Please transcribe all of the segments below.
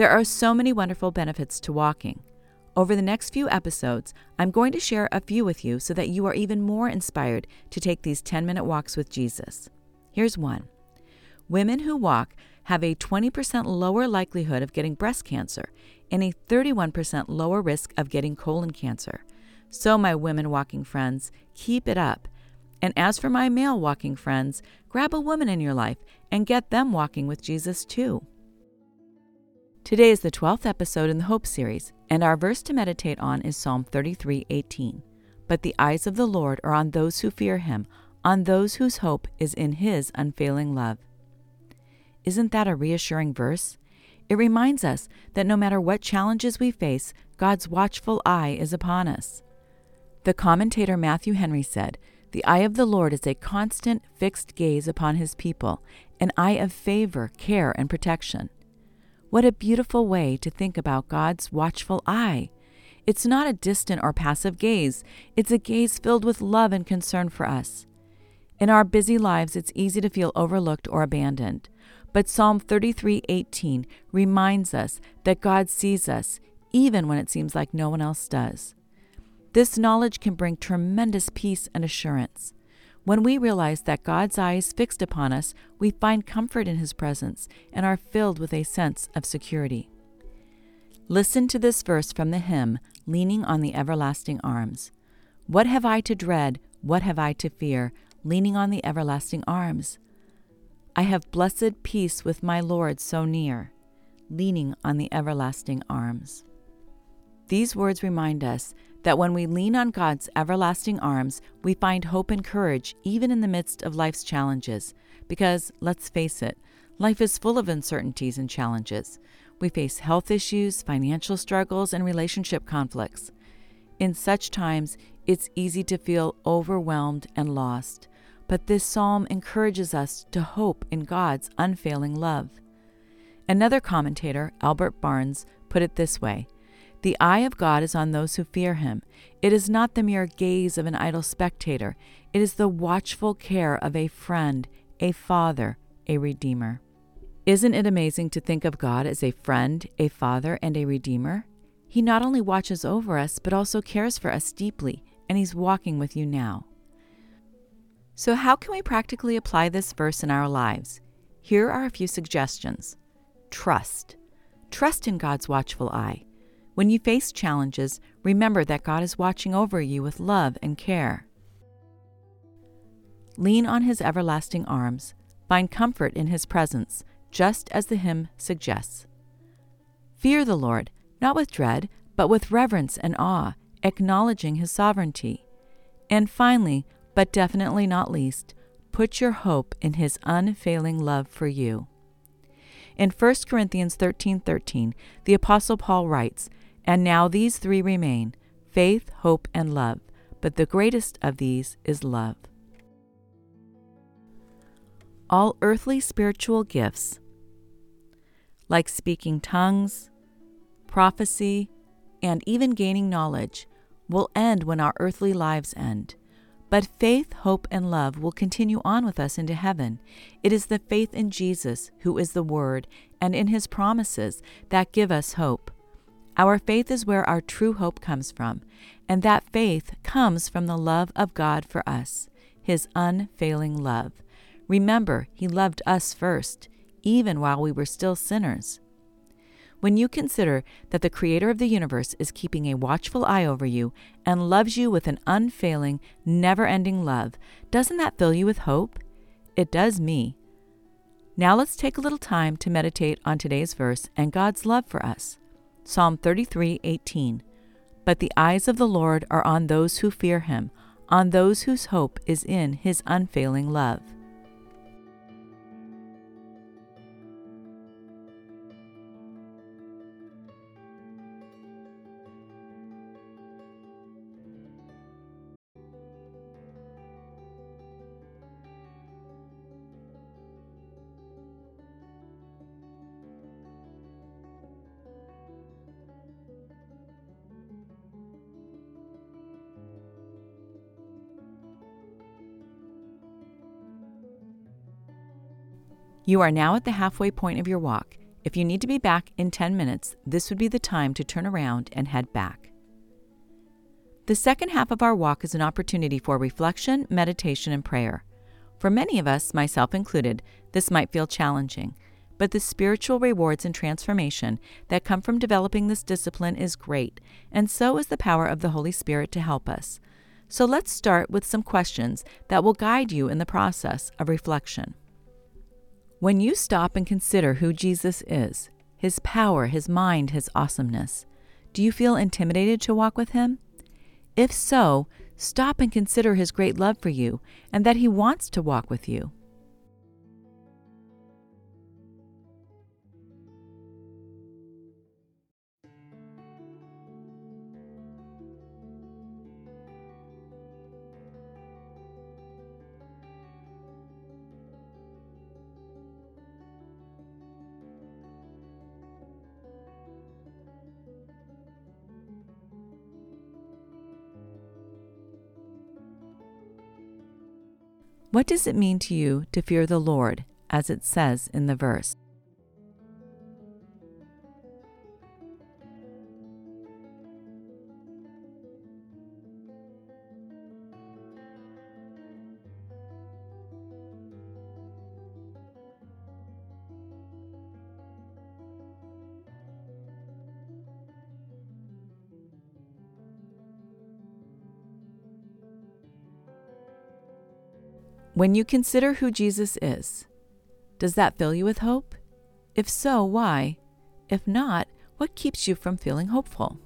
There are so many wonderful benefits to walking. Over the next few episodes, I'm going to share a few with you so that you are even more inspired to take these 10 minute walks with Jesus. Here's one Women who walk have a 20% lower likelihood of getting breast cancer and a 31% lower risk of getting colon cancer. So, my women walking friends, keep it up. And as for my male walking friends, grab a woman in your life and get them walking with Jesus too. Today is the 12th episode in the Hope series, and our verse to meditate on is Psalm 33:18. But the eyes of the Lord are on those who fear him, on those whose hope is in his unfailing love. Isn't that a reassuring verse? It reminds us that no matter what challenges we face, God's watchful eye is upon us. The commentator Matthew Henry said, The eye of the Lord is a constant, fixed gaze upon his people, an eye of favor, care, and protection. What a beautiful way to think about God's watchful eye. It's not a distant or passive gaze, it's a gaze filled with love and concern for us. In our busy lives, it's easy to feel overlooked or abandoned. But Psalm 33:18 reminds us that God sees us even when it seems like no one else does. This knowledge can bring tremendous peace and assurance. When we realize that God's eye is fixed upon us, we find comfort in His presence and are filled with a sense of security. Listen to this verse from the hymn, Leaning on the Everlasting Arms. What have I to dread? What have I to fear? Leaning on the everlasting arms. I have blessed peace with my Lord so near, leaning on the everlasting arms. These words remind us that when we lean on God's everlasting arms, we find hope and courage even in the midst of life's challenges. Because, let's face it, life is full of uncertainties and challenges. We face health issues, financial struggles, and relationship conflicts. In such times, it's easy to feel overwhelmed and lost. But this psalm encourages us to hope in God's unfailing love. Another commentator, Albert Barnes, put it this way the eye of God is on those who fear him. It is not the mere gaze of an idle spectator, it is the watchful care of a friend, a father, a redeemer. Isn't it amazing to think of God as a friend, a father, and a redeemer? He not only watches over us, but also cares for us deeply, and He's walking with you now. So, how can we practically apply this verse in our lives? Here are a few suggestions. Trust. Trust in God's watchful eye. When you face challenges, remember that God is watching over you with love and care. Lean on His everlasting arms. Find comfort in His presence, just as the hymn suggests. Fear the Lord, not with dread, but with reverence and awe, acknowledging His sovereignty. And finally, but definitely not least, put your hope in His unfailing love for you. In 1 Corinthians 13:13, 13, the apostle Paul writes, "And now these three remain: faith, hope, and love, but the greatest of these is love." All earthly spiritual gifts, like speaking tongues, prophecy, and even gaining knowledge, will end when our earthly lives end. But faith, hope, and love will continue on with us into heaven. It is the faith in Jesus, who is the Word, and in His promises that give us hope. Our faith is where our true hope comes from, and that faith comes from the love of God for us, His unfailing love. Remember, He loved us first, even while we were still sinners. When you consider that the Creator of the universe is keeping a watchful eye over you and loves you with an unfailing, never ending love, doesn't that fill you with hope? It does me. Now let's take a little time to meditate on today's verse and God's love for us. Psalm 33:18. But the eyes of the Lord are on those who fear him, on those whose hope is in his unfailing love. You are now at the halfway point of your walk. If you need to be back in 10 minutes, this would be the time to turn around and head back. The second half of our walk is an opportunity for reflection, meditation, and prayer. For many of us, myself included, this might feel challenging, but the spiritual rewards and transformation that come from developing this discipline is great, and so is the power of the Holy Spirit to help us. So let's start with some questions that will guide you in the process of reflection. When you stop and consider who Jesus is, his power, his mind, his awesomeness, do you feel intimidated to walk with him? If so, stop and consider his great love for you and that he wants to walk with you. What does it mean to you to fear the Lord, as it says in the verse? When you consider who Jesus is, does that fill you with hope? If so, why? If not, what keeps you from feeling hopeful?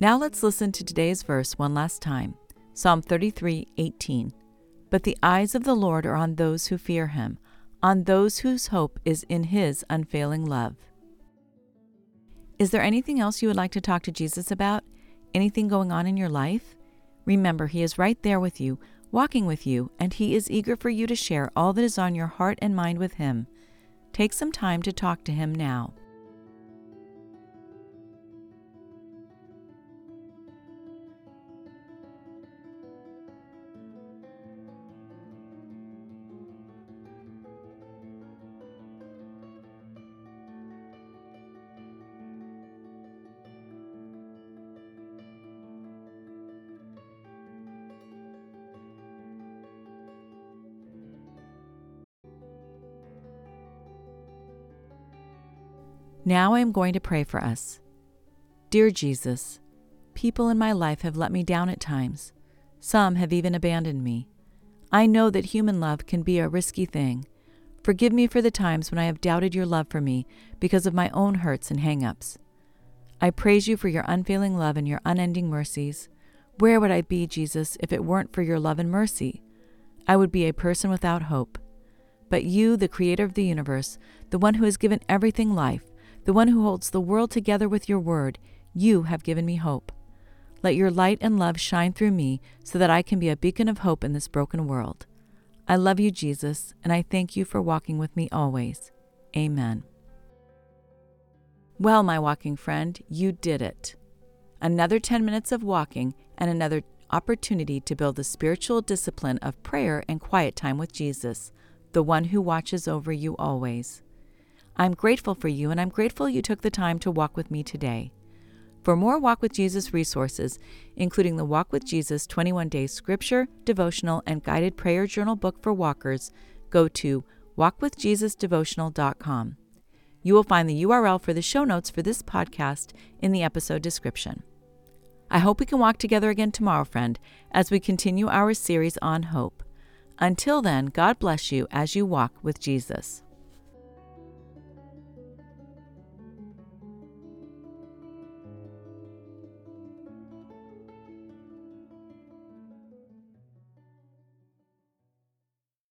Now let's listen to today's verse one last time Psalm 33 18. But the eyes of the Lord are on those who fear him, on those whose hope is in his unfailing love. Is there anything else you would like to talk to Jesus about? Anything going on in your life? Remember, he is right there with you, walking with you, and he is eager for you to share all that is on your heart and mind with him. Take some time to talk to him now. Now I am going to pray for us. Dear Jesus, people in my life have let me down at times. Some have even abandoned me. I know that human love can be a risky thing. Forgive me for the times when I have doubted your love for me because of my own hurts and hang ups. I praise you for your unfailing love and your unending mercies. Where would I be, Jesus, if it weren't for your love and mercy? I would be a person without hope. But you, the creator of the universe, the one who has given everything life, the one who holds the world together with your word, you have given me hope. Let your light and love shine through me so that I can be a beacon of hope in this broken world. I love you, Jesus, and I thank you for walking with me always. Amen. Well, my walking friend, you did it. Another 10 minutes of walking and another opportunity to build the spiritual discipline of prayer and quiet time with Jesus, the one who watches over you always. I'm grateful for you, and I'm grateful you took the time to walk with me today. For more Walk with Jesus resources, including the Walk with Jesus 21 Day Scripture, Devotional, and Guided Prayer Journal book for walkers, go to walkwithjesusdevotional.com. You will find the URL for the show notes for this podcast in the episode description. I hope we can walk together again tomorrow, friend, as we continue our series on hope. Until then, God bless you as you walk with Jesus.